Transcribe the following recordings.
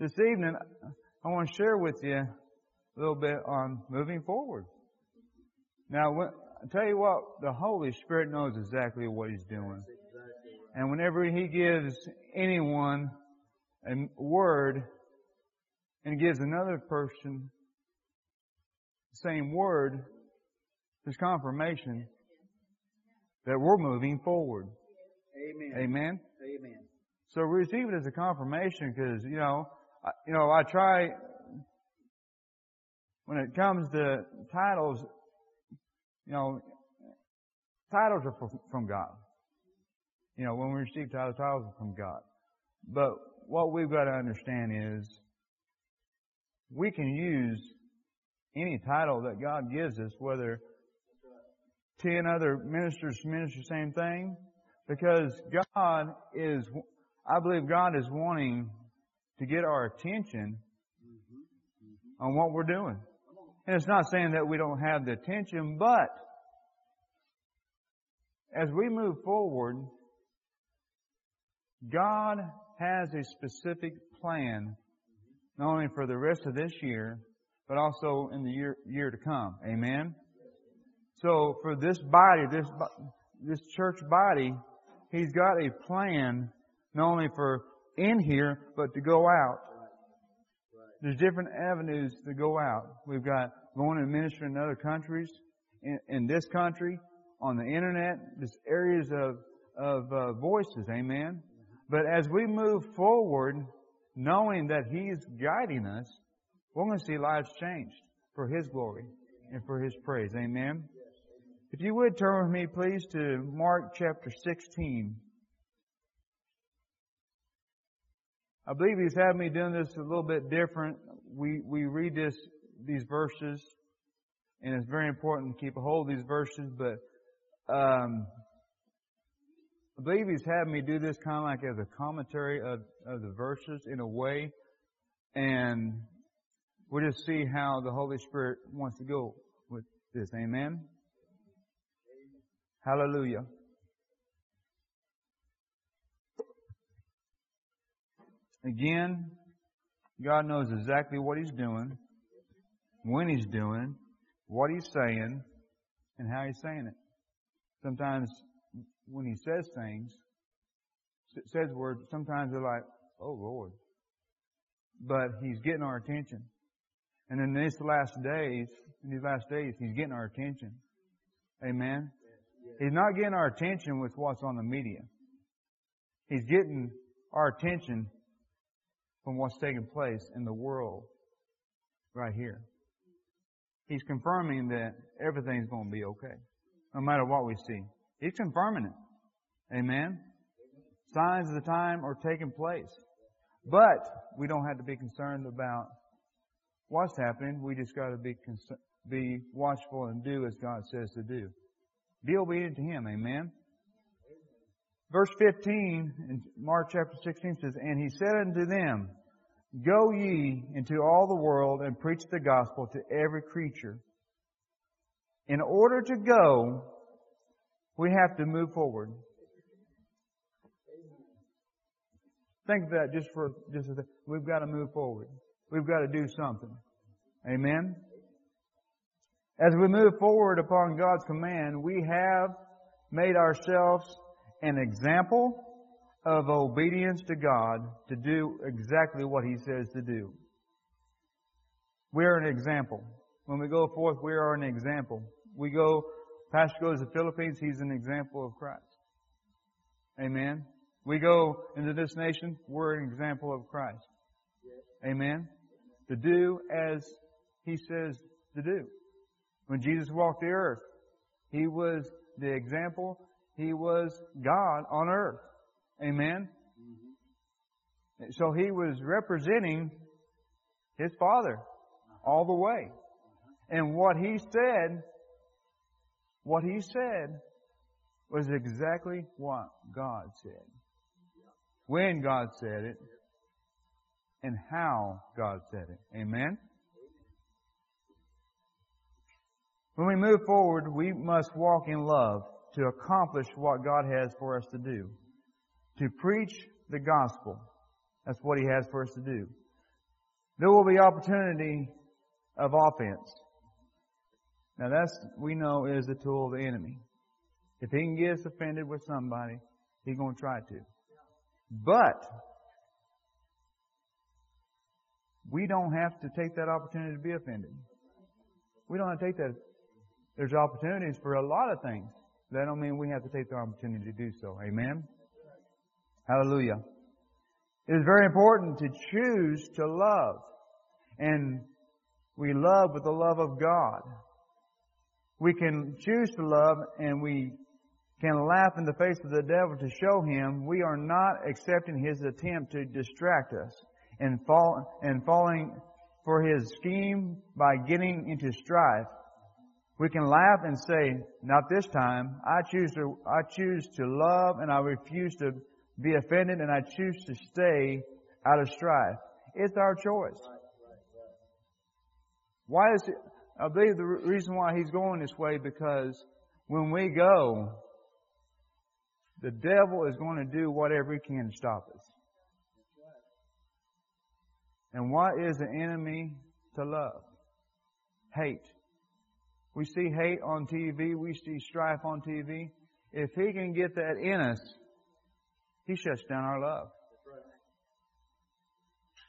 This evening, I want to share with you a little bit on moving forward. Now, I tell you what, the Holy Spirit knows exactly what He's doing. And whenever He gives anyone a word and gives another person the same word, there's confirmation that we're moving forward. Amen. Amen. Amen. So receive it as a confirmation because, you know, you know, I try, when it comes to titles, you know, titles are from, God. You know, when we receive titles, titles are from God. But what we've got to understand is we can use any title that God gives us, whether ten other ministers minister the same thing, because God is, I believe God is wanting to get our attention mm-hmm. on what we're doing. And it's not saying that we don't have the attention, but as we move forward, God has a specific plan, mm-hmm. not only for the rest of this year, but also in the year, year to come. Amen? So for this body, this, this church body, He's got a plan not only for in here, but to go out. There's different avenues to go out. We've got going and ministering in other countries, in, in this country, on the internet, just areas of, of uh, voices, amen? But as we move forward, knowing that He's guiding us, we're going to see lives changed for His glory and for His praise, amen? If you would turn with me, please, to Mark chapter 16. I believe he's had me doing this a little bit different. We, we read this, these verses, and it's very important to keep a hold of these verses, but, um, I believe he's had me do this kind of like as a commentary of, of the verses in a way, and we'll just see how the Holy Spirit wants to go with this. Amen? Hallelujah. Again, God knows exactly what He's doing, when He's doing, what He's saying, and how He's saying it. Sometimes when He says things, says words, sometimes they're like, oh Lord. But He's getting our attention. And in these last days, in these last days, He's getting our attention. Amen. He's not getting our attention with what's on the media. He's getting our attention from what's taking place in the world right here. He's confirming that everything's going to be okay, no matter what we see. He's confirming it. Amen. Signs of the time are taking place. But we don't have to be concerned about what's happening. We just got to be cons- be watchful and do as God says to do. Be obedient to Him. Amen. Verse 15 in Mark chapter 16 says, And he said unto them, Go ye into all the world and preach the gospel to every creature. In order to go, we have to move forward. Think of that just for just a, we've got to move forward. We've got to do something. Amen. As we move forward upon God's command, we have made ourselves an example of obedience to God to do exactly what He says to do. We're an example. When we go forth, we are an example. We go, Pastor goes to the Philippines, he's an example of Christ. Amen. We go into this nation, we're an example of Christ. Amen. To do as He says to do. When Jesus walked the earth, He was the example. He was God on earth. Amen? Mm-hmm. So He was representing His Father all the way. And what He said, what He said was exactly what God said. When God said it, and how God said it. Amen? When we move forward, we must walk in love to accomplish what God has for us to do. To preach the gospel. That's what He has for us to do. there will be opportunity of offense. Now that's, we know, is the tool of the enemy. If he can get us offended with somebody, he's going to try to. But, we don't have to take that opportunity to be offended. We don't have to take that. There's opportunities for a lot of things. That don't mean we have to take the opportunity to do so. Amen? Hallelujah. It is very important to choose to love. And we love with the love of God. We can choose to love and we can laugh in the face of the devil to show him we are not accepting his attempt to distract us and fall and falling for his scheme by getting into strife. We can laugh and say, not this time. I choose to, I choose to love and I refuse to be offended and I choose to stay out of strife. It's our choice. Why is it, I believe the reason why he's going this way because when we go, the devil is going to do whatever he can to stop us. And what is the enemy to love? Hate. We see hate on TV. We see strife on TV. If he can get that in us, he shuts down our love.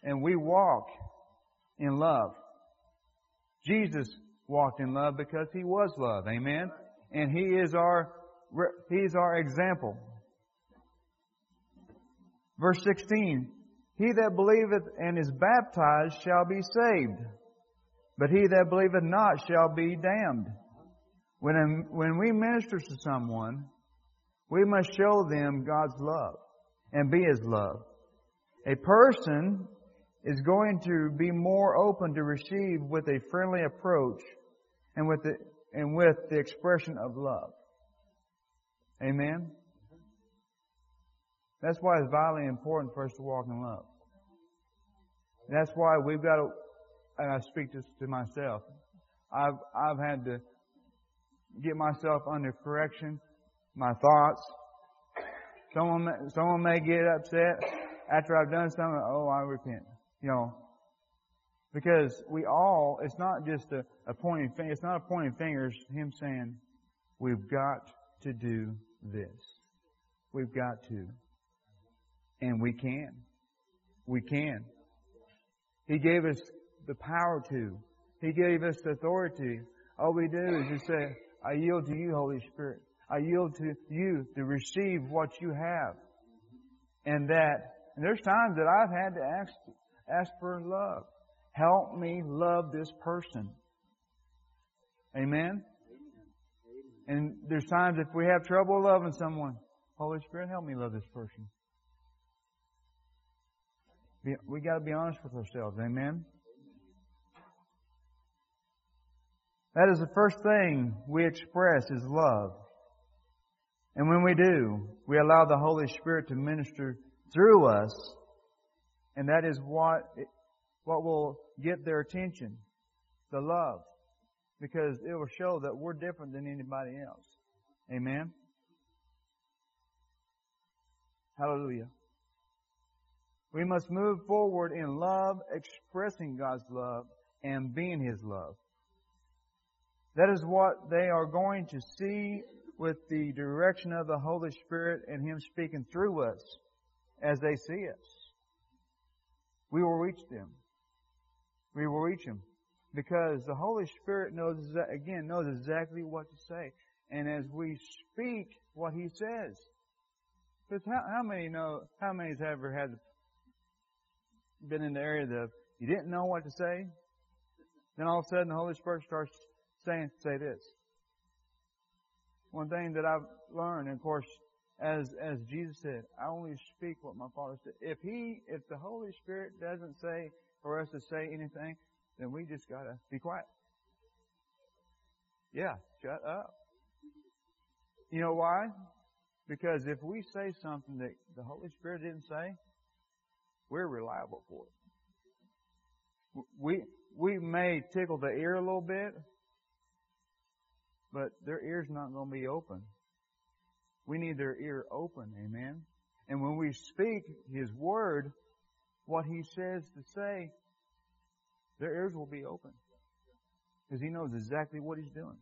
And we walk in love. Jesus walked in love because he was love. Amen. And he is our he's our example. Verse 16, he that believeth and is baptized shall be saved, but he that believeth not shall be damned. When, when we minister to someone, we must show them God's love and be His love. A person is going to be more open to receive with a friendly approach and with the, and with the expression of love. Amen? That's why it's vitally important for us to walk in love. That's why we've got to, and I speak this to myself, I've, I've had to get myself under correction, my thoughts. Someone, someone may get upset after I've done something, oh, I repent. You know, because we all, it's not just a, a pointing finger, it's not a pointing fingers, him saying, we've got to do this. We've got to. And we can. We can. He gave us the power to. He gave us the authority. All we do is just say, I yield to you, Holy Spirit. I yield to you to receive what you have. And that, and there's times that I've had to ask, ask for love. Help me love this person. Amen? And there's times if we have trouble loving someone, Holy Spirit, help me love this person. We got to be honest with ourselves. Amen? That is the first thing we express is love. And when we do, we allow the Holy Spirit to minister through us, and that is what what will get their attention, the love, because it will show that we're different than anybody else. Amen. Hallelujah. We must move forward in love, expressing God's love and being His love. That is what they are going to see with the direction of the Holy Spirit and Him speaking through us as they see us. We will reach them. We will reach them because the Holy Spirit knows again knows exactly what to say, and as we speak what He says, because how, how many know? How many have ever had been in the area that you didn't know what to say. Then all of a sudden the Holy Spirit starts say this. One thing that I've learned, and of course, as, as Jesus said, I only speak what my Father said. If He, if the Holy Spirit doesn't say for us to say anything, then we just gotta be quiet. Yeah, shut up. You know why? Because if we say something that the Holy Spirit didn't say, we're reliable for it. We, we may tickle the ear a little bit, but their ear's not going to be open. We need their ear open, amen? And when we speak His Word, what He says to say, Their ears will be open. Because He knows exactly what He's doing.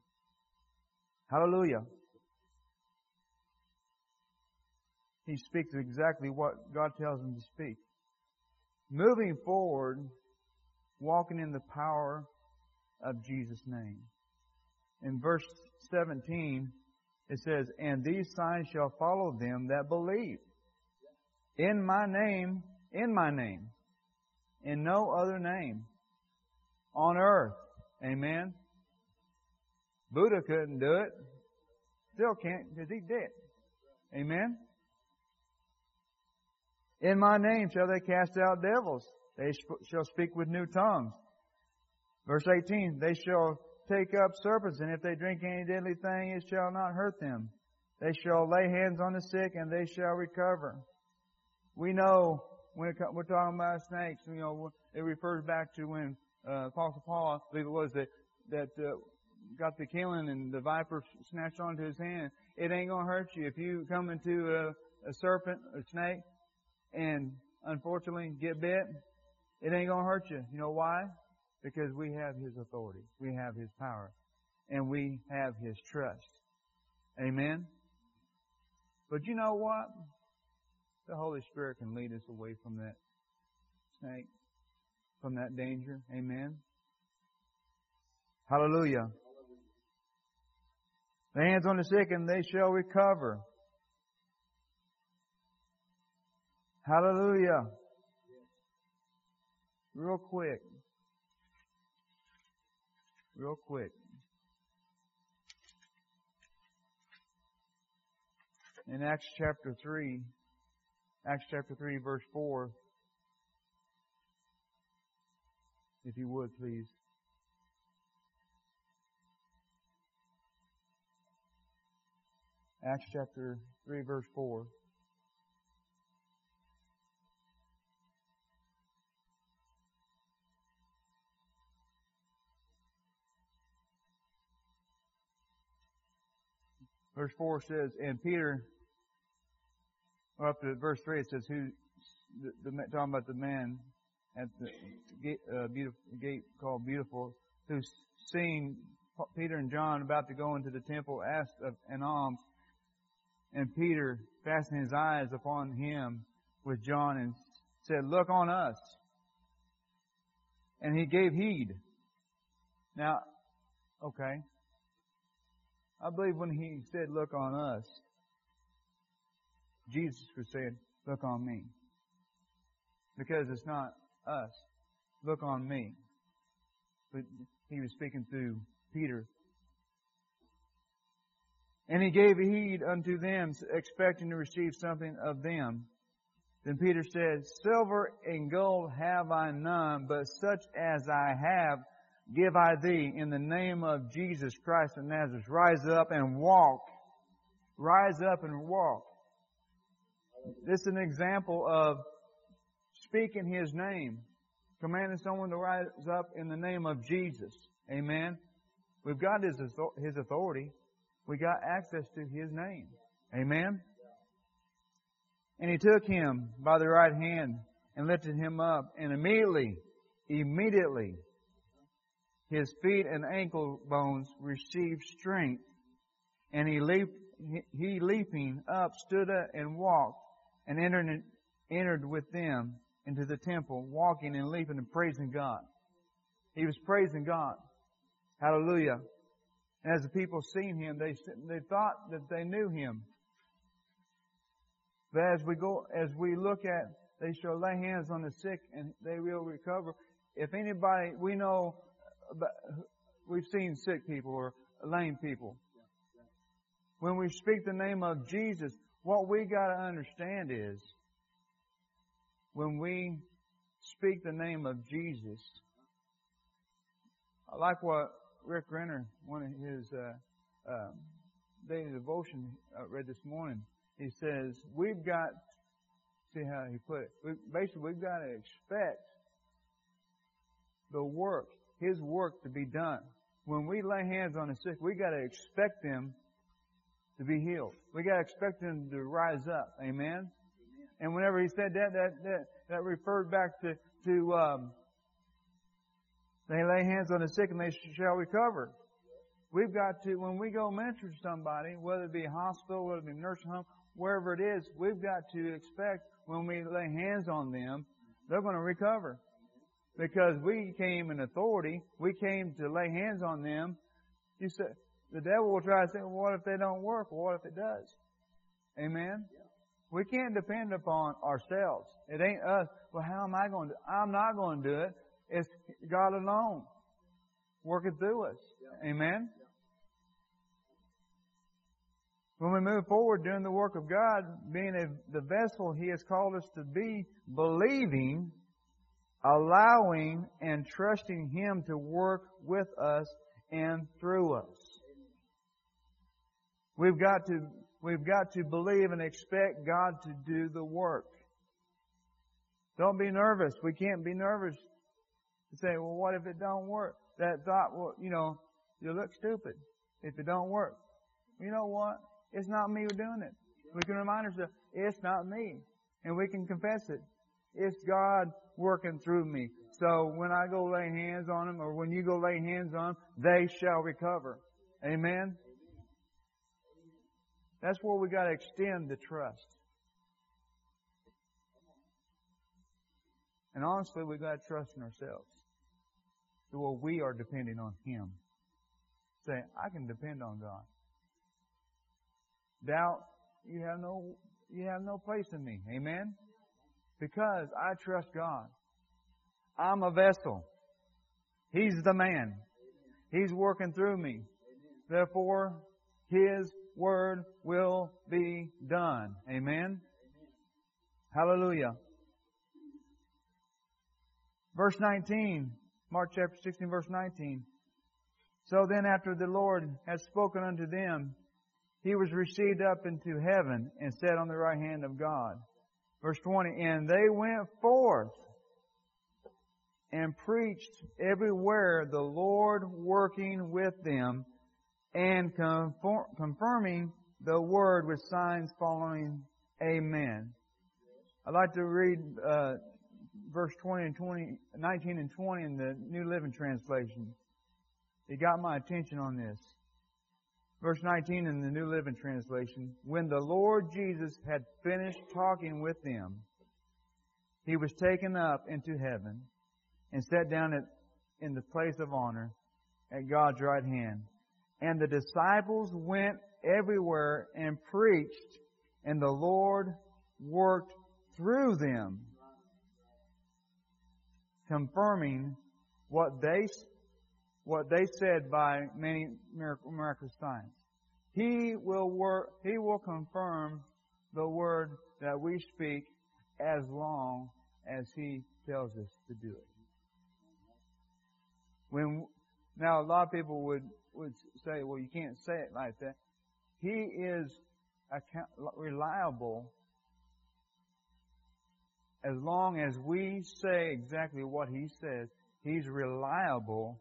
Hallelujah. He speaks exactly what God tells him to speak. Moving forward, walking in the power of Jesus' name. In verse 17, it says, And these signs shall follow them that believe. In my name, in my name, in no other name on earth. Amen. Buddha couldn't do it. Still can't because he did. Amen. In my name shall they cast out devils. They shall speak with new tongues. Verse 18, they shall take up serpents, and if they drink any deadly thing, it shall not hurt them. They shall lay hands on the sick, and they shall recover. We know when we're talking about snakes, you know, it refers back to when uh, Apostle Paul, I believe it was, that that uh, got the killing and the viper snatched onto his hand. It ain't gonna hurt you if you come into a, a serpent, a snake, and unfortunately get bit. It ain't gonna hurt you. You know why? Because we have His authority. We have His power. And we have His trust. Amen? But you know what? The Holy Spirit can lead us away from that snake, from that danger. Amen? Hallelujah. The hands on the sick and they shall recover. Hallelujah. Real quick. Real quick. In Acts chapter 3, Acts chapter 3 verse 4, if you would please. Acts chapter 3 verse 4. Verse 4 says, and Peter, or up to verse 3 it says, who, the, the, talking about the man at the gate, uh, beautiful, gate called Beautiful, who seeing Peter and John about to go into the temple asked of an alms, and Peter fastened his eyes upon him with John and said, look on us. And he gave heed. Now, okay. I believe when he said, look on us, Jesus was saying, look on me. Because it's not us. Look on me. But he was speaking through Peter. And he gave heed unto them, expecting to receive something of them. Then Peter said, Silver and gold have I none, but such as I have, give I thee in the name of Jesus Christ of Nazareth. Rise up and walk. Rise up and walk. This is an example of speaking His name. Commanding someone to rise up in the name of Jesus. Amen. We've got His, His authority. We got access to His name. Amen. And He took him by the right hand and lifted him up and immediately, immediately, his feet and ankle bones received strength, and he leaped, he leaping up stood up and walked, and entered entered with them into the temple, walking and leaping and praising God. He was praising God. Hallelujah. And as the people seen him, they they thought that they knew him. But as we go, as we look at, they shall lay hands on the sick and they will recover. If anybody, we know we've seen sick people or lame people. When we speak the name of Jesus, what we got to understand is when we speak the name of Jesus, I like what Rick Renner, one of his uh, uh, daily devotion uh, read this morning. He says we've got see how he put it. We, basically, we've got to expect the work his work to be done. When we lay hands on the sick, we got to expect them to be healed. We got to expect them to rise up. Amen. And whenever he said that, that that, that referred back to to um, They lay hands on the sick and they shall recover. We've got to, when we go minister to somebody, whether it be hospital, whether it be nursing home, wherever it is, we've got to expect when we lay hands on them, they're going to recover. Because we came in authority, we came to lay hands on them. You said, the devil will try to say, well, what if they don't work? Well, what if it does? Amen? We can't depend upon ourselves. It ain't us. Well, how am I going to? I'm not going to do it. It's God alone working through us. Amen? When we move forward doing the work of God, being a, the vessel He has called us to be, believing, allowing, and trusting Him to work with us and through us. We've got to, we've got to believe and expect God to do the work. Don't be nervous. We can't be nervous to say, well, what if it don't work? That thought, well, you know, you look stupid if it don't work. You know what? It's not me doing it. We can remind ourselves, it's not me. And we can confess it. It's God working through me. So when I go lay hands on them, or when you go lay hands on them, they shall recover. Amen? That's where we got to extend the trust. And honestly, we got to trust in ourselves. So where we are depending on Him. Say, I can depend on God. Doubt, you have no, you have no place in me. Amen? Because I trust God. I'm a vessel. He's the man. He's working through me. Therefore, His word will be done. Amen? Hallelujah. Verse 19, Mark chapter 16, verse 19. So then after the Lord had spoken unto them, he was received up into heaven and sat on the right hand of God. Verse 20, and they went forth and preached everywhere the Lord working with them and conform, confirming the word with signs following. Amen. I'd like to read uh, verse 20 and 20, 19 and 20 in the New Living Translation. It got my attention on this. Verse 19 in the New Living Translation. When the Lord Jesus had finished talking with them, he was taken up into heaven and sat down at, in the place of honor at God's right hand. And the disciples went everywhere and preached, and the Lord worked through them, confirming what they what they said by many miraculous signs. He will work. He will confirm the word that we speak as long as He tells us to do it. When now a lot of people would would say, well, you can't say it like that. He is account, reliable as long as we say exactly what he says. He's reliable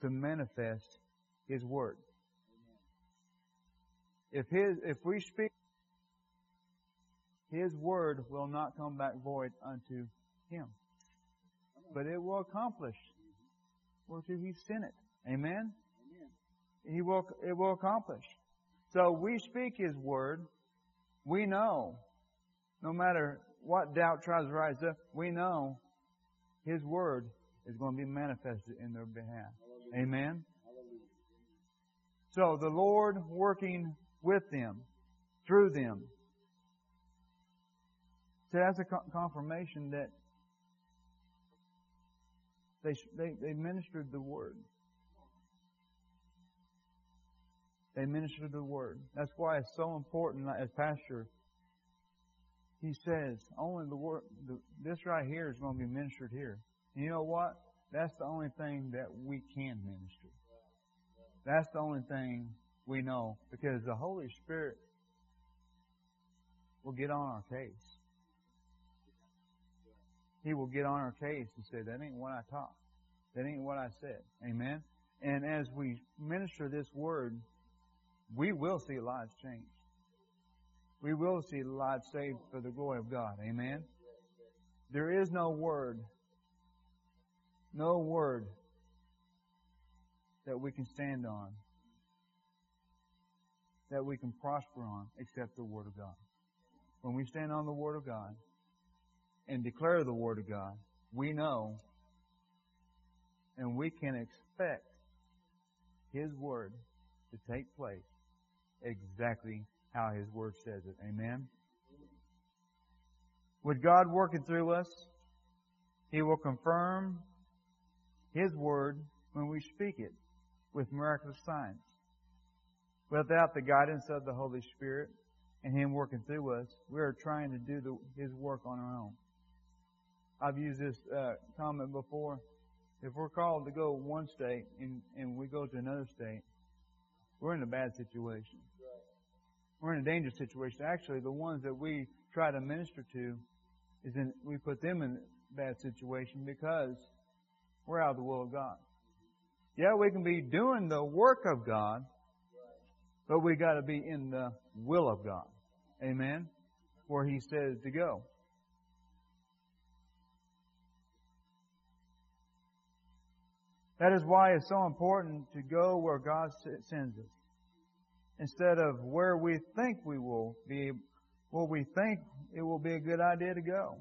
to manifest his word. If his, if we speak, his word will not come back void unto him, but it will accomplish whereto he sent it. Amen. He will, it will accomplish. So we speak His Word. We know, no matter what doubt tries to rise up, we know His Word is going to be manifested in their behalf. Amen? So the Lord working with them, through them. So that's a confirmation that they, they, they ministered the Word. They ministered the word. That's why it's so important as pastor. He says only the word. The, this right here is going to be ministered here. And you know what? That's the only thing that we can minister. That's the only thing we know because the Holy Spirit will get on our case. He will get on our case and say, that ain't what I taught. That ain't what I said. Amen? And as we minister this word, we will see lives changed. We will see lives saved for the glory of God. Amen. There is no word. No word that we can stand on, that we can prosper on, except the Word of God. When we stand on the Word of God and declare the Word of God, we know and we can expect His Word to take place exactly how His Word says it. Amen? With God working through us, He will confirm His Word when we speak it with miraculous signs. Without the guidance of the Holy Spirit and Him working through us, we are trying to do the, His work on our own. I've used this uh, comment before. If we're called to go one state and, and we go to another state, we're in a bad situation. We're in a dangerous situation. Actually, the ones that we try to minister to, is in, we put them in a bad situation because we're out of the will of God. Yeah, we can be doing the work of God, but we got to be in the will of God. Amen. Where He says to go. That is why it's so important to go where God sends us. Instead of where we think we will be, where we think it will be a good idea to go.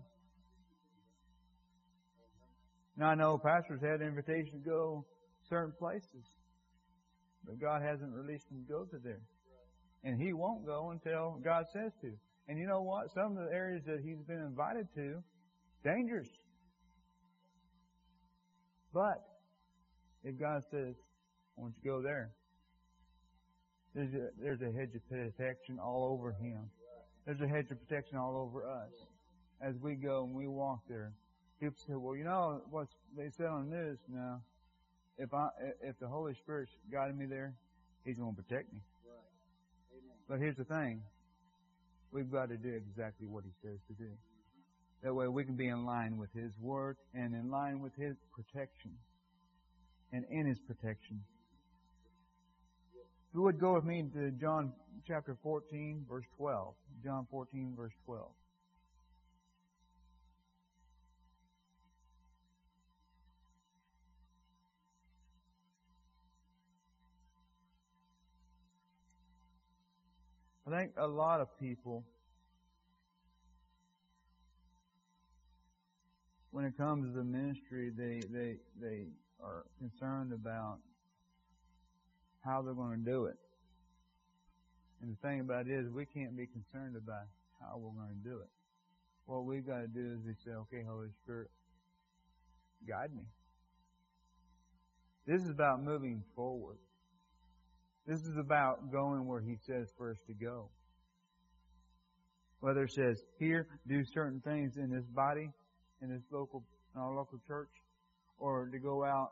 Now I know pastors had invitations to go certain places, but God hasn't released them to go to there. And he won't go until God says to. And you know what? Some of the areas that he's been invited to, dangerous. But if God says, I want you to go there, there's a, there's a hedge of protection all over him. There's a hedge of protection all over us as we go and we walk there. People say, well, you know what they said on the news? No. If I, if the Holy Spirit's guiding me there, He's going to protect me. But here's the thing. We've got to do exactly what He says to do. That way we can be in line with His Word and in line with His protection and in His protection. If you would go with me to John chapter 14, verse 12. John 14, verse 12. I think a lot of people, when it comes to the ministry, they, they, they are concerned about how they're going to do it. And the thing about it is, we can't be concerned about how we're going to do it. What we've got to do is we say, okay, Holy Spirit, guide me. This is about moving forward. This is about going where He says for us to go. Whether it says, here, do certain things in this body, in this local, in our local church, or to go out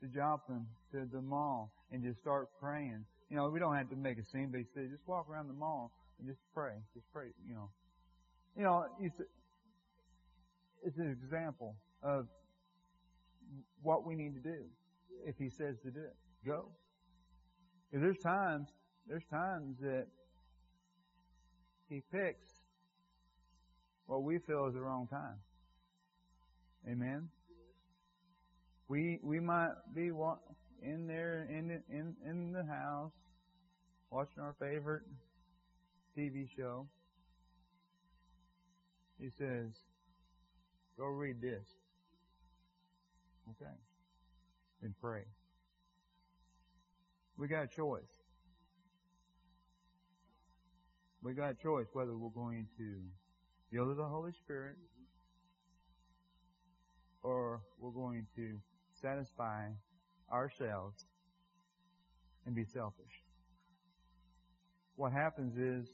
to Joplin, to the mall, and just start praying. You know, we don't have to make a scene, but he said, just walk around the mall and just pray. Just pray, you know. You know, it's an example of what we need to do if he says to do it. Go. There's times, there's times that he picks what we feel is the wrong time. Amen. We we might be in there in in in the house watching our favorite TV show. He says, "Go read this." Okay, and pray. We got a choice. We got a choice whether we're going to yield to the Holy Spirit or we're going to satisfy ourselves and be selfish. What happens is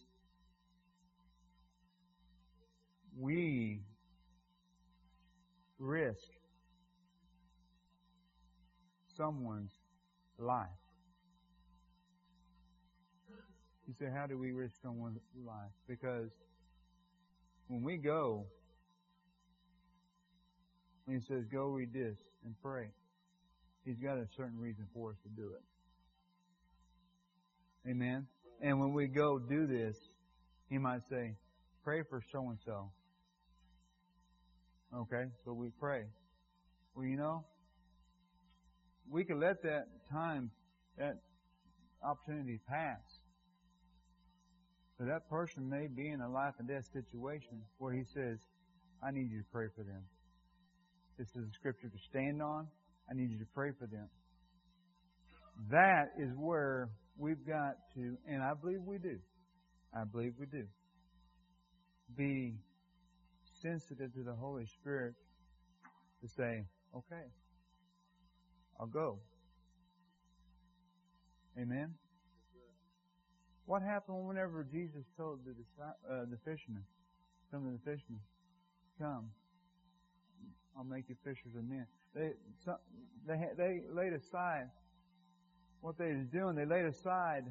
we risk someone's life. You say, how do we risk someone's life? Because when we go, when he says, go read this and pray, he's got a certain reason for us to do it. Amen? And when we go do this, he might say, pray for so and so. Okay, so we pray. Well, you know, we could let that time, that opportunity pass. But that person may be in a life and death situation where he says, I need you to pray for them. This is a scripture to stand on. I need you to pray for them. That is where we've got to, and I believe we do. I believe we do. Be sensitive to the Holy Spirit to say, okay, I'll go. Amen. What happened whenever Jesus told the uh, the fishermen, some of the fishermen, come, I'll make you fishers of men. They they they laid aside what they was doing. They laid aside.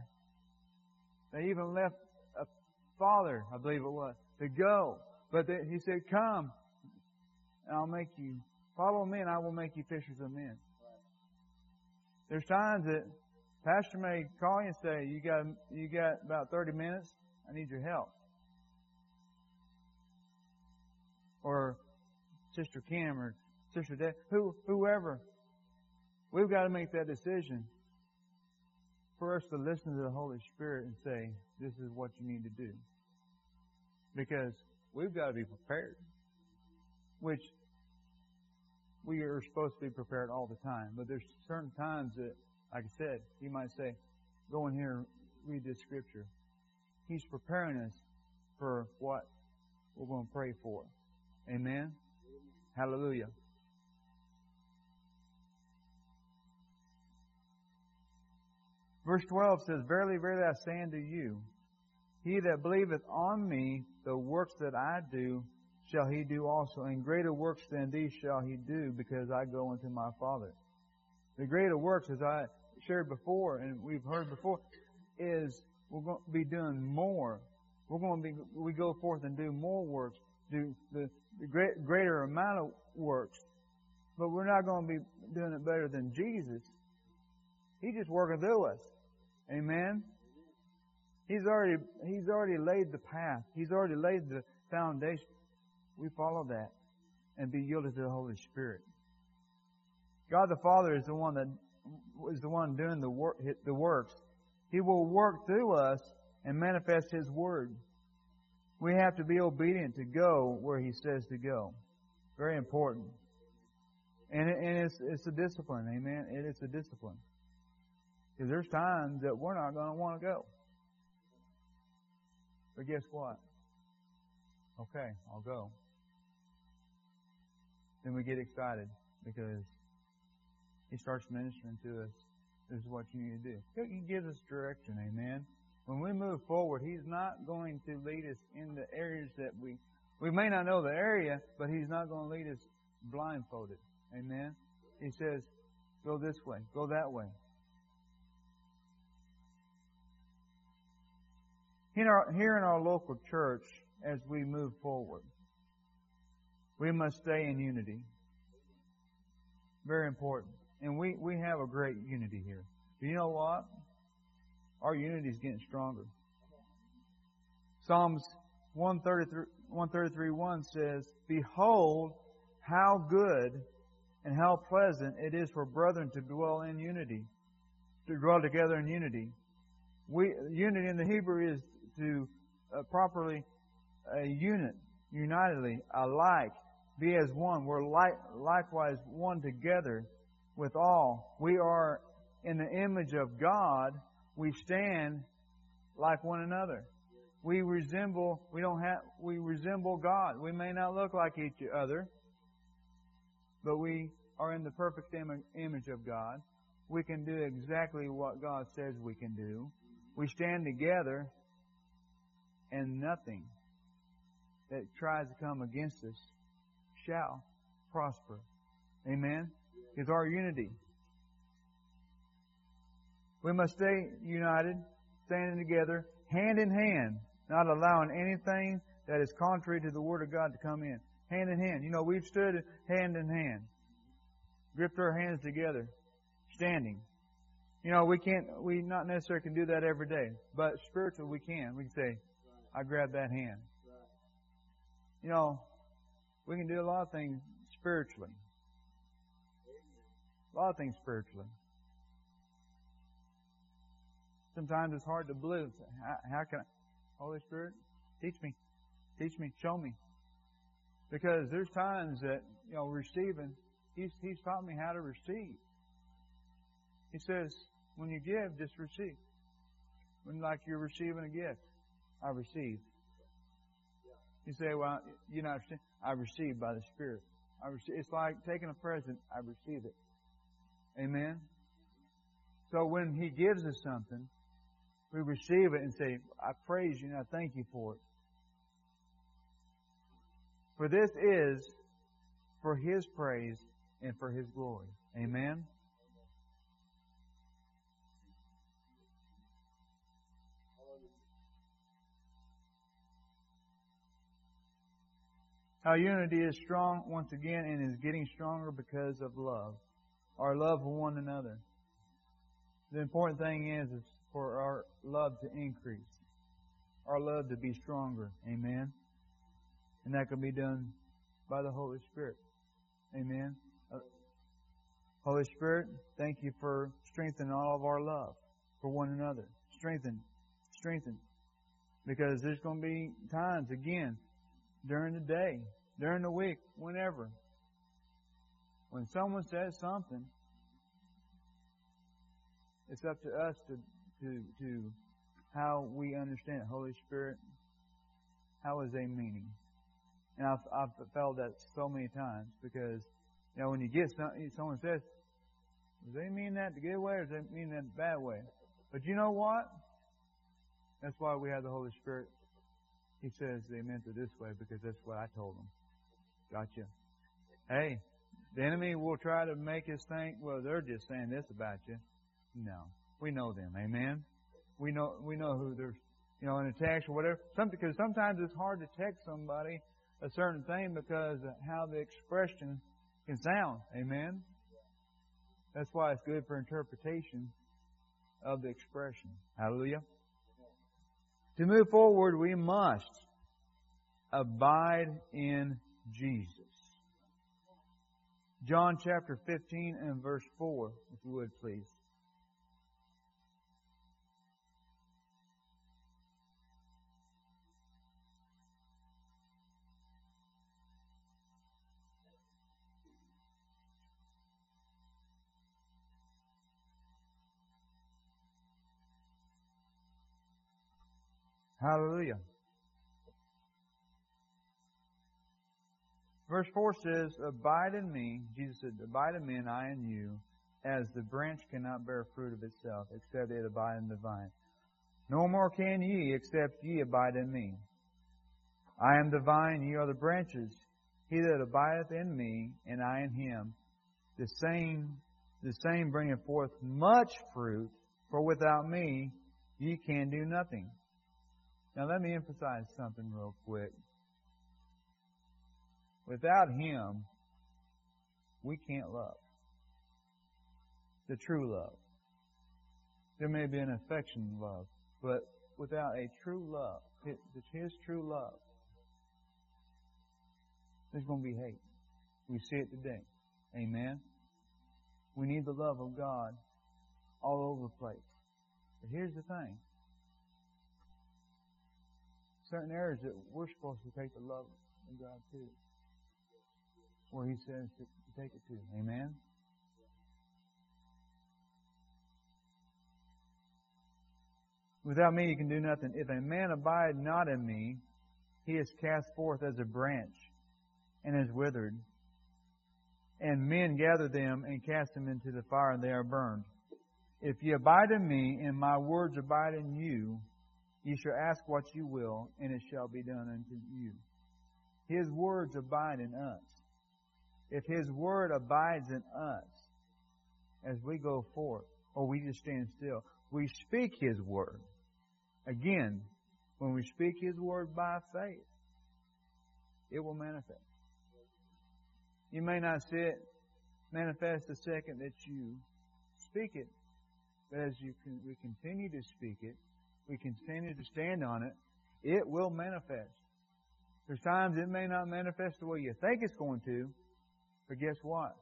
They even left a father, I believe it was, to go. But they, he said, "Come, and I'll make you follow me, and I will make you fishers of men." There's times that Pastor may call you and say, "You got you got about 30 minutes. I need your help." Or Sister Kim or Sister Dave, who whoever. We've got to make that decision for us to listen to the Holy Spirit and say, "This is what you need to do," because we've got to be prepared. Which we are supposed to be prepared all the time, but there's certain times that like I said, you might say, go in here and read this scripture. He's preparing us for what we're going to pray for. Amen? Hallelujah. Verse 12 says, Verily, verily, I say unto you, he that believeth on me, the works that I do, shall he do also, and greater works than these shall he do, because I go unto my Father. The greater works, as I shared before and we've heard before is we're going to be doing more. We're going to be, we go forth and do more works, do the, the great, greater amount of works. But we're not going to be doing it better than Jesus. He's just working through us. Amen. He's already, he's already laid the path. He's already laid the foundation. We follow that and be yielded to the Holy Spirit. God the Father is the one that is the one doing the work, the works. He will work through us and manifest His word. We have to be obedient to go where He says to go. Very important. And, it, and it's, it's a discipline, amen? It is a discipline. Because there's times that we're not going to want to go. But guess what? Okay, I'll go. Then we get excited because he starts ministering to us. This is what you need to do. He gives us direction, amen. When we move forward, He's not going to lead us in the areas that we, we may not know the area, but He's not going to lead us blindfolded. Amen. He says, go this way, go that way. In our, here in our local church, as we move forward, we must stay in unity. Very important. And we, we have a great unity here. Do you know what? Our unity is getting stronger. Psalms 133, 133 1 says, Behold, how good and how pleasant it is for brethren to dwell in unity, to dwell together in unity. We, unity in the Hebrew is to uh, properly a unit, unitedly, alike, be as one. We're like, likewise one together with all. We are in the image of God. We stand like one another. We resemble, we don't have, we resemble God. We may not look like each other, but we are in the perfect image of God. We can do exactly what God says we can do. We stand together and nothing that tries to come against us shall prosper. Amen is our unity. We must stay united, standing together, hand in hand, not allowing anything that is contrary to the Word of God to come in. Hand in hand. You know, we've stood hand in hand, gripped our hands together, standing. You know, we can't, we not necessarily can do that every day, but spiritually we can. We can say, I grab that hand. You know, we can do a lot of things spiritually. A lot of things spiritually. Sometimes it's hard to believe. How, how can I? Holy Spirit, teach me. Teach me. Show me. Because there's times that, you know, receiving, He's, He's taught me how to receive. He says, when you give, just receive. When like you're receiving a gift, I receive. You say, well, you know, I receive by the Spirit. I. It's like taking a present. I receive it. Amen. So when He gives us something, we receive it and say, I praise you and I thank you for it. For this is for His praise and for His glory. Amen. Our unity is strong once again and is getting stronger because of love. Our love for one another. The important thing is, is for our love to increase. Our love to be stronger. Amen. And that can be done by the Holy Spirit. Amen. Uh, Holy Spirit, thank you for strengthening all of our love for one another. Strengthen. Strengthen. Because there's going to be times, again, during the day, during the week, whenever. When someone says something, it's up to us to, to, to how we understand it. Holy Spirit, how is they meaning? And I've, I've felt that so many times because, you know, when you get some, someone says, does they mean that the good way or does they mean that the bad way? But you know what? That's why we have the Holy Spirit. He says they meant it this way because that's what I told them. Gotcha. Hey, the enemy will try to make us think, well, they're just saying this about you. No. We know them. Amen. We know, we know who they're, you know, in a text or whatever. Some, because sometimes it's hard to text somebody a certain thing because how the expression can sound. Amen. That's why it's good for interpretation of the expression. Hallelujah. To move forward, we must abide in Jesus. John chapter 15 and verse 4, if you would please. Hallelujah. Verse 4 says, Abide in me. Jesus said, Abide in me and I in you, as the branch cannot bear fruit of itself, except it abide in the vine. No more can ye, except ye abide in me. I am the vine, ye are the branches. He that abideth in me, and I in him, the same, the same bringeth forth much fruit, for without me ye can do nothing. Now let me emphasize something real quick. Without Him, we can't love. The true love. There may be an affection love, but without a true love, His true love, there's going to be hate. We see it today. Amen. We need the love of God all over the place. But here's the thing. Certain areas that we're supposed to take the love of God to where He says to, take it to. Amen? Without me you can do nothing. If a man abide not in me, he is cast forth as a branch and is withered. And men gather them and cast them into the fire, and they are burned. If ye abide in me, and my words abide in you, ye shall ask what you will, and it shall be done unto you. His words abide in us if His Word abides in us as we go forth, or we just stand still, we speak His Word. Again, when we speak His Word by faith, it will manifest. You may not see it manifest the second that you speak it, but as you can, we continue to speak it, we continue to stand on it, it will manifest. There's times it may not manifest the way you think it's going to, but guess what?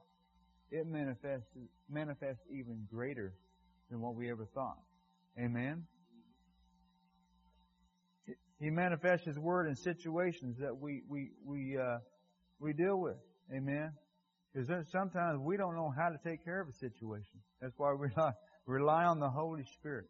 it manifests manifests even greater than what we ever thought. Amen. He manifests His word in situations that we we we uh, we deal with. Amen. Because sometimes we don't know how to take care of a situation. That's why we rely, rely on the Holy Spirit.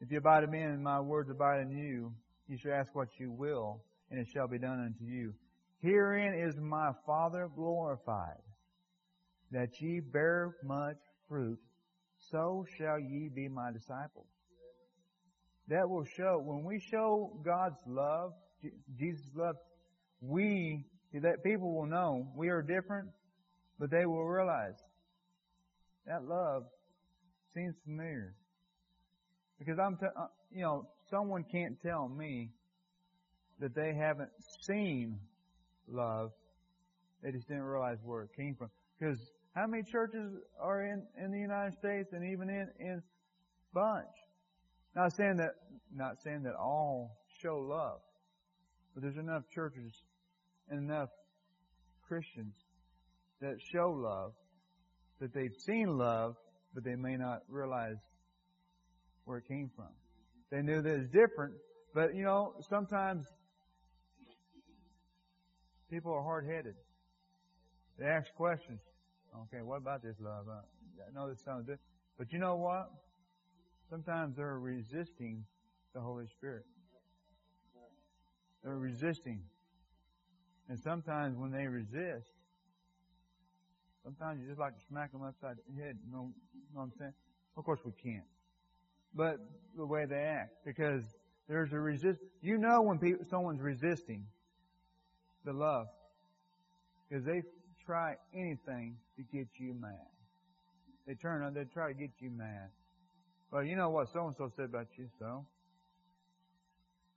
If you abide in me and my words abide in you, you shall ask what you will, and it shall be done unto you. Herein is my Father glorified, that ye bear much fruit, so shall ye be my disciples. That will show, when we show God's love, Jesus' love, we, that people will know we are different, but they will realize that love seems familiar. Because I'm, t- uh, you know, someone can't tell me that they haven't seen love. They just didn't realize where it came from. Because how many churches are in, in the United States and even in, in bunch? Not saying that, not saying that all show love, but there's enough churches and enough Christians that show love, that they've seen love, but they may not realize where it came from. They knew that it's different, but you know, sometimes people are hard-headed. They ask questions. Okay, what about this love? Uh, I know this sounds different, but you know what? Sometimes they're resisting the Holy Spirit. They're resisting. And sometimes when they resist, sometimes you just like to smack them upside the head. You know, you know what I'm saying? Of course we can't but the way they act. Because there's a resist. You know when people, someone's resisting the love. Because they try anything to get you mad. They turn on, they try to get you mad. Well, you know what so and so said about you, so?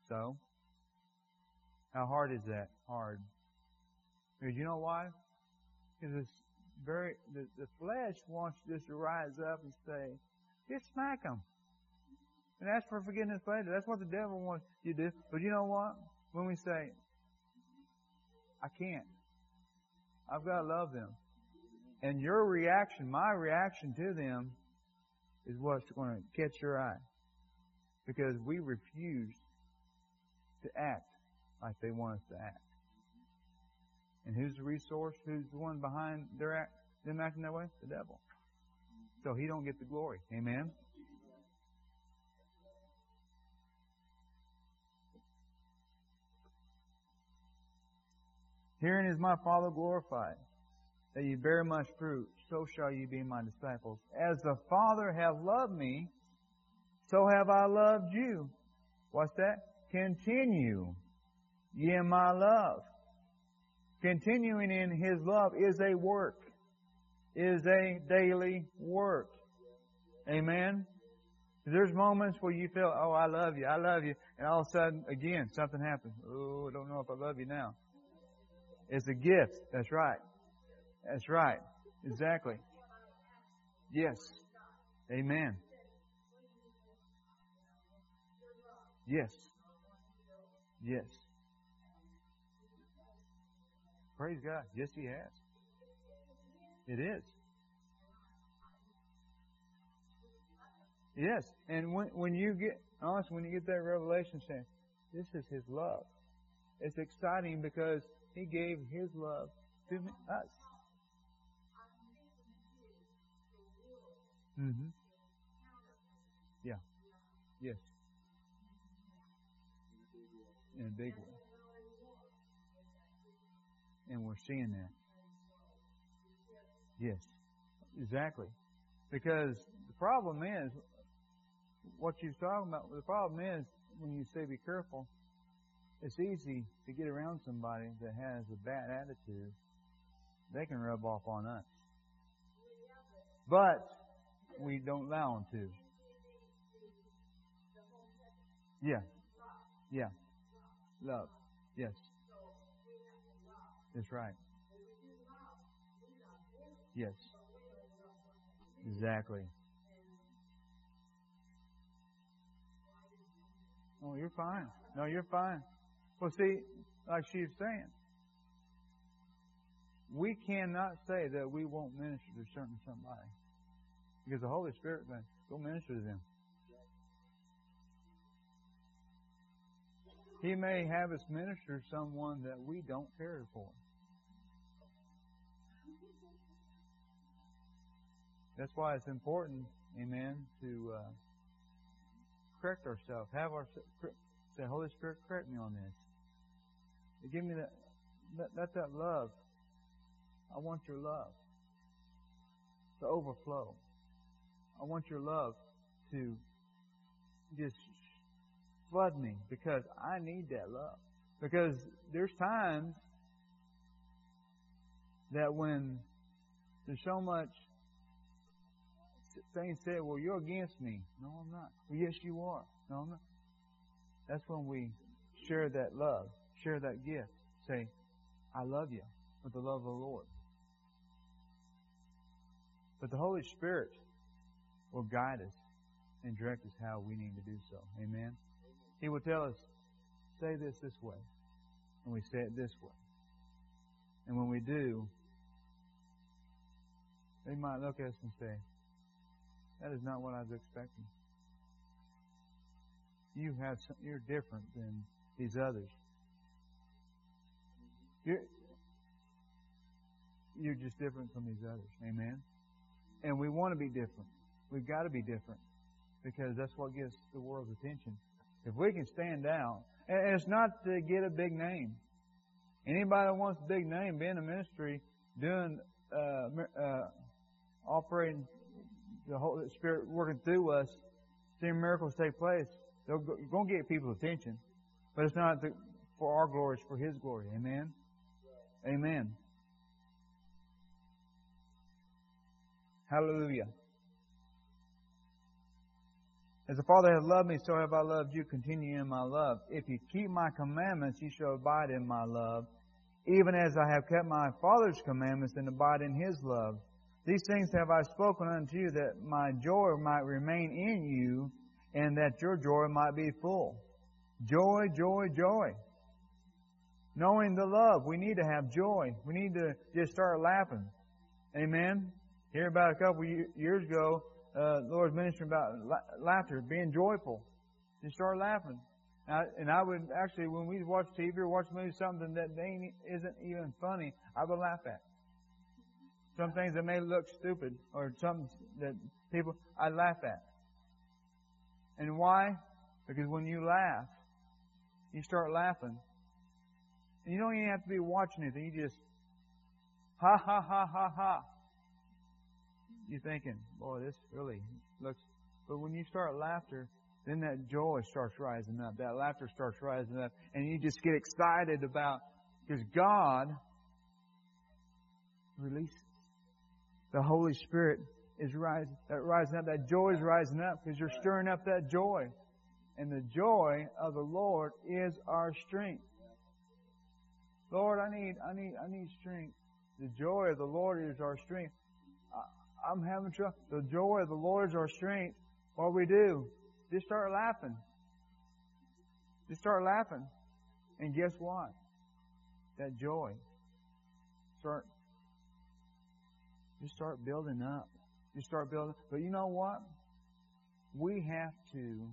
So? How hard is that? Hard. Because you know why? Because it's very, the, the flesh wants just to rise up and say, just smack them and ask for forgiveness later. That's what the devil wants you to do. But you know what? When we say, I can't, I've got to love them. And your reaction, my reaction to them, is what's going to catch your eye. Because we refuse to act like they want us to act. And who's the resource? Who's the one behind their act, them acting that way? The devil. So he don't get the glory. Amen. Herein is my Father glorified, that ye bear much fruit, so shall ye be my disciples. As the Father hath loved me, so have I loved you. What's that? Continue ye in my love. Continuing in His love is a work, is a daily work. Amen? There's moments where you feel, oh, I love you, I love you, and all of a sudden, again, something happens. Oh, I don't know if I love you now. It's a gift. That's right. That's right. Exactly. Yes. Amen. Yes. Yes. Praise God. Yes, He has. It is. Yes. And when, when you get, honest, when you get that revelation saying, this is His love, it's exciting because he gave His love to us. Mm-hmm. Yeah. Yes. In a big way. And we're seeing that. Yes. Exactly. Because the problem is, what you're talking about, the problem is, when you say be careful, it's easy to get around somebody that has a bad attitude. They can rub off on us. But we don't allow them to. Yeah. Yeah. Love. Yes. That's right. Yes. Exactly. Oh, you're fine. No, you're fine. Well, see, like she's saying. We cannot say that we won't minister to certain somebody. Because the Holy Spirit, man, go minister to them. He may have us minister to someone that we don't care for. That's why it's important, amen, to uh, correct ourselves. Have our say, Holy Spirit, correct me on this. Give me that, let, that love. I want your love to overflow. I want your love to just flood me because I need that love. Because there's times that when there's so much things said, well, you're against me. No, I'm not. Well, yes, you are. No, I'm not. That's when we share that love, share that gift. Say, I love you with the love of the Lord. But the Holy Spirit will guide us and direct us how we need to do so. Amen. He will tell us, say this this way. And we say it this way. And when we do, they might look at us and say, that is not what I was expecting. You have some, you're different than these others. You're, you're just different from these others. Amen. And we want to be different. We've got to be different because that's what gets the world's attention. If we can stand out, and it's not to get a big name. Anybody that wants a big name, being a ministry, doing, uh, uh, operating the Holy Spirit working through us, seeing miracles take place, they're going to get people's attention. But it's not for our glory, it's for His glory. Amen? Amen. Hallelujah. As the Father hath loved me, so have I loved you. Continue in my love. If you keep my commandments, you shall abide in my love, even as I have kept my Father's commandments and abide in his love. These things have I spoken unto you, that my joy might remain in you, and that your joy might be full. Joy, joy, joy. Knowing the love, we need to have joy. We need to just start laughing. Amen. Here about a couple years ago, uh, the Lord's ministering about laughter, being joyful. Just start laughing. and I would actually, when we watch TV or watch movies, something that ain't, isn't even funny, I would laugh at. Some things that may look stupid or something that people, I laugh at. And why? Because when you laugh, you start laughing. You don't even have to be watching anything. You just, ha ha ha ha ha you're thinking, boy, this really looks. But when you start laughter, then that joy starts rising up. That laughter starts rising up, and you just get excited about because God releases. The Holy Spirit is rising, that uh, rising up. That joy is rising up because you're stirring up that joy, and the joy of the Lord is our strength. Lord, I need, I need, I need strength. The joy of the Lord is our strength. I'm having trouble. The joy of the Lord is our strength. What we do? Just start laughing. Just start laughing. And guess what? That joy. Start just start building up. Just start building. But you know what? We have to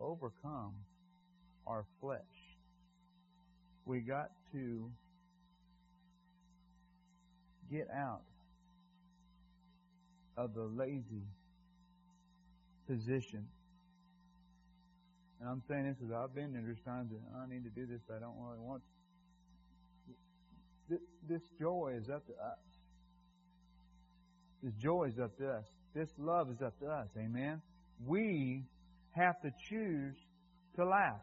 overcome our flesh. We got to get out of the lazy position. And I'm saying this because I've been there. There's times that I need to do this, but I don't really want to. This joy is up to us. This joy is up to us. This love is up to us. Amen. We have to choose to laugh.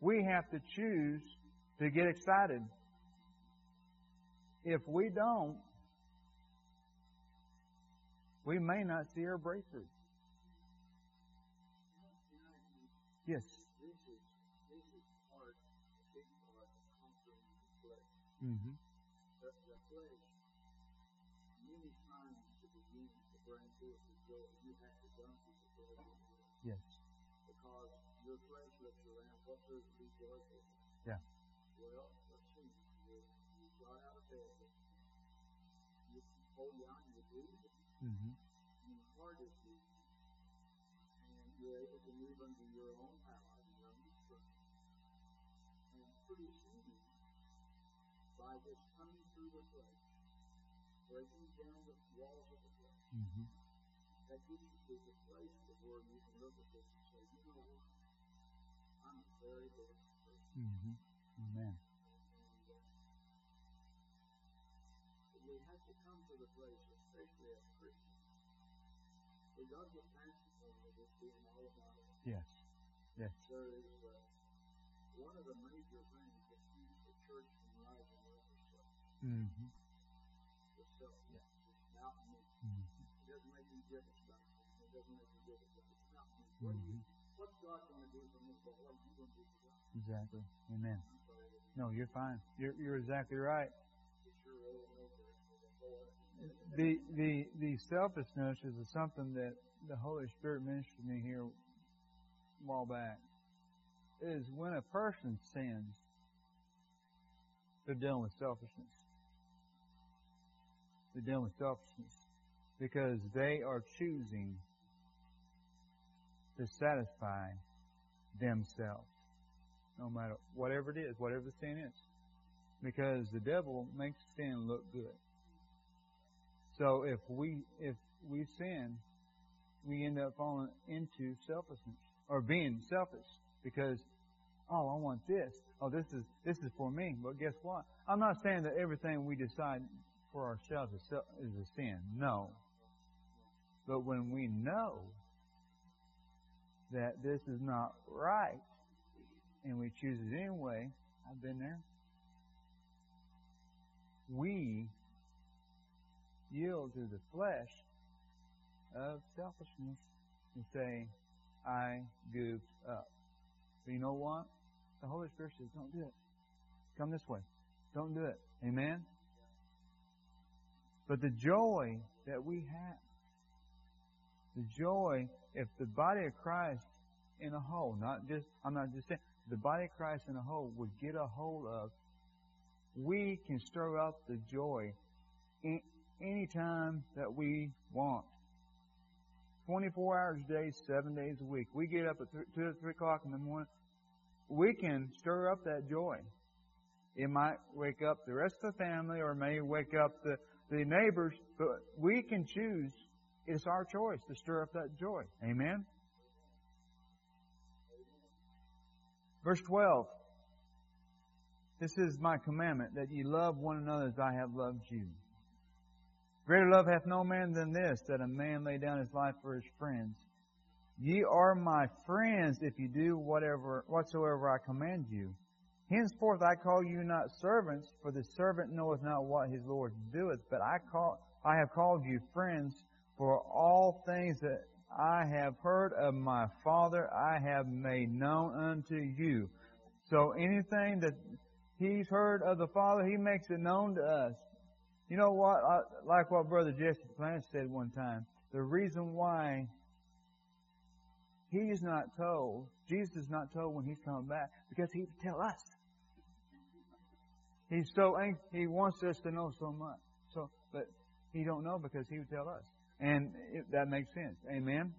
We have to choose to get excited. If we don't, we may not see our breakthrough. Yes. Mm-hmm. Breaking down the walls of the flesh, Mm-hmm. that gives you to the place to where you can look at this and say, you know what? I'm a very good person. Mm-hmm. Amen. And, uh, we have to come to the place, especially as Christians. We got the principle of this being all about it. Yes. Yes. There is uh, one of the major things that keeps the church from rising up is self. Mm-hmm. Mm-hmm. what's God going to do for me? But what you going to do for God? Exactly. Amen. I'm sorry. that No, you're fine. You're you're exactly right. you sure rolled over with the The the the selfishness is something that the Holy Spirit ministered to me here a while back. Is when a person sins, they're dealing with selfishness. They're dealing with selfishness because they are choosing to satisfy themselves, no matter whatever it is, whatever the sin is, because the devil makes sin look good. So if we if we sin, we end up falling into selfishness or being selfish because oh I want this. Oh this is this is for me. But guess what? I'm not saying that everything we decide for ourselves is, a sin. No. But when we know that this is not right and we choose it anyway, I've been there. We yield to the flesh of selfishness and say, I goofed up. But you know what? The Holy Spirit says, don't do it. Come this way. Don't do it. Amen? But the joy that we have, the joy, if the body of Christ in a whole, not just, I'm not just saying, the body of Christ in a whole would get a hold of, we can stir up the joy in, anytime that we want. 24 hours a day, 7 days a week. We get up at th- 2 or 3 o'clock in the morning. We can stir up that joy. It might wake up the rest of the family or may wake up the, the neighbors, but we can choose. It's our choice to stir up that joy. Amen? Verse 12. This is my commandment, that ye love one another as I have loved you. Greater love hath no man than this, that a man lay down his life for his friends. Ye are my friends if you do whatever, whatsoever I command you. Henceforth I call you not servants, for the servant knoweth not what his Lord doeth, but I call, I have called you friends, for all things that I have heard of my Father I have made known unto you. So anything that he's heard of the Father, he makes it known to us. You know what? I, like what Brother Jesse Plant said one time, the reason why he's not told, Jesus is not told when he's coming back, because he would tell us. He's so ang- he wants us to know so much. So, but he don't know because he would tell us, and it, that makes sense. Amen.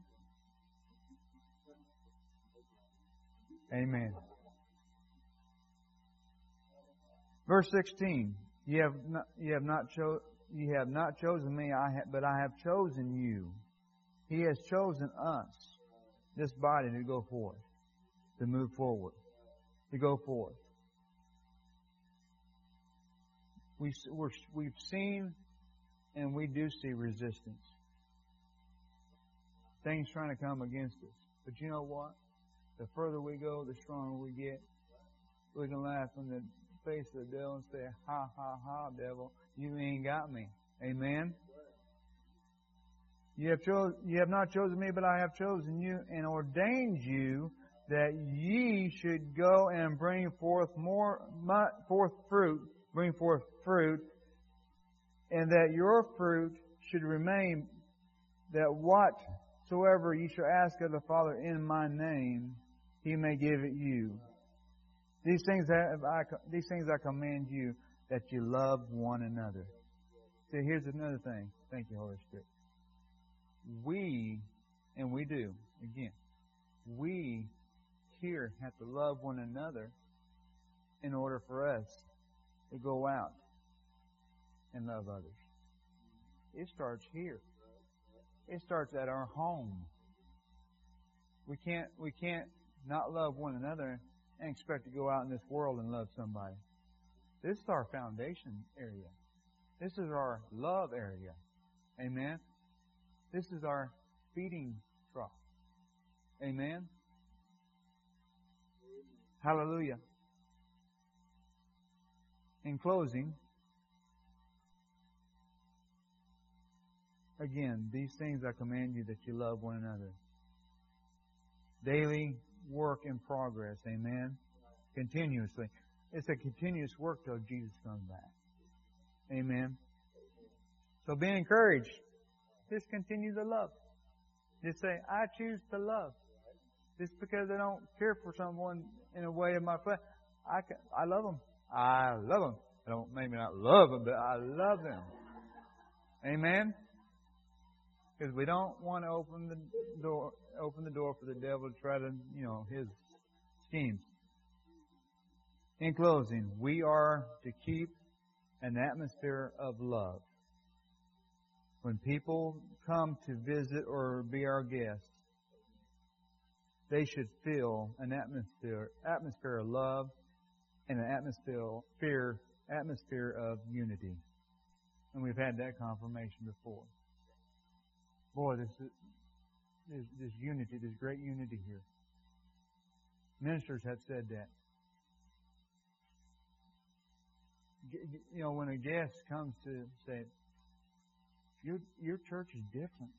Amen. Verse sixteen. you have not, ye have not cho- ye have not chosen me, I ha- but I have chosen you. He has chosen us, this body, to go forth, to move forward, to go forth. We, we're, we've seen and we do see resistance. Things trying to come against us. But you know what? The further we go, the stronger we get. We can laugh in the face of the devil and say, ha ha ha, devil, you ain't got me. Amen? You have, cho- you have not chosen me, but I have chosen you and ordained you that ye should go and bring forth more, forth fruit, bring forth fruit, and that your fruit should remain, that whatsoever you shall ask of the Father in my name, He may give it you. These things have I, these things I command you that you love one another. See, here's another thing. Thank you, Holy Spirit. We, and we do, again, we here have to love one another in order for us to go out and love others. It starts here. It starts at our home. We can't we can't not love one another and expect to go out in this world and love somebody. This is our foundation area. This is our love area. Amen. This is our feeding trough. Amen. Hallelujah. In closing, again, these things I command you that you love one another. Daily work in progress. Amen. Continuously. It's a continuous work till Jesus comes back. Amen. So be encouraged. Just continue to love. Just say, I choose to love. Just because I don't care for someone in a way of my flesh, I, can, I love them. I love them. I don't maybe not love them, but I love them. Amen. Because we don't want to open the door, open the door for the devil to try to, you know, his schemes. In closing, we are to keep an atmosphere of love. When people come to visit or be our guests, they should feel an atmosphere atmosphere of love and an atmosphere fear atmosphere of unity. And we've had that confirmation before. Boy, this this, this unity, this great unity here. Ministers have said that. You know, when a guest comes to say, "Your your church is different.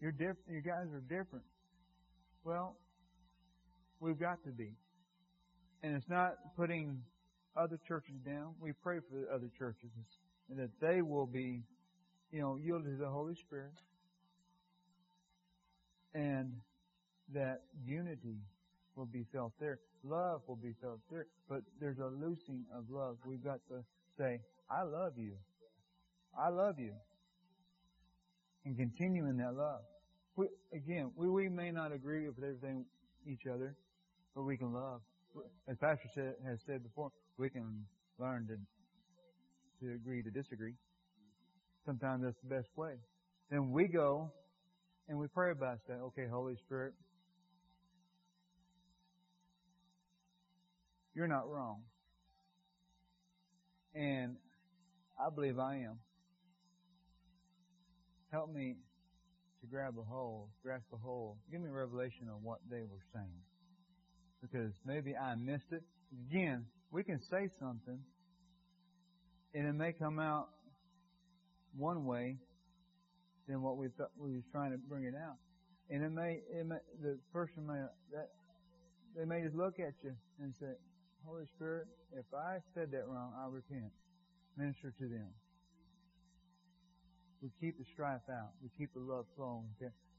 You're different. You guys are different." Well, we've got to be, and it's not putting other churches down. We pray for the other churches and that they will be, you know, yielded to the Holy Spirit, and that unity will be felt there. Love will be felt there. But there's a loosing of love. We've got to say, I love you. I love you. And continue in that love. We, again, we, we may not agree with everything each other, but we can love. As Pastor said, has said before, we can learn to to agree to disagree. Sometimes that's the best way. Then we go and we pray about that. Okay, Holy Spirit, You're not wrong. And I believe I am. Help me to grab a hold, grasp a hold. Give me a revelation of what they were saying. Because maybe I missed it. Again, we can say something and it may come out one way than what we thought we was trying to bring it out. And it may, it may the person may that they may just look at you and say, Holy Spirit, if I said that wrong, I repent. Minister to them. We keep the strife out. We keep the love flowing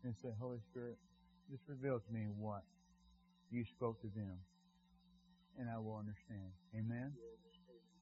and say, Holy Spirit, just reveal to me what you spoke to them. And I will understand. Amen?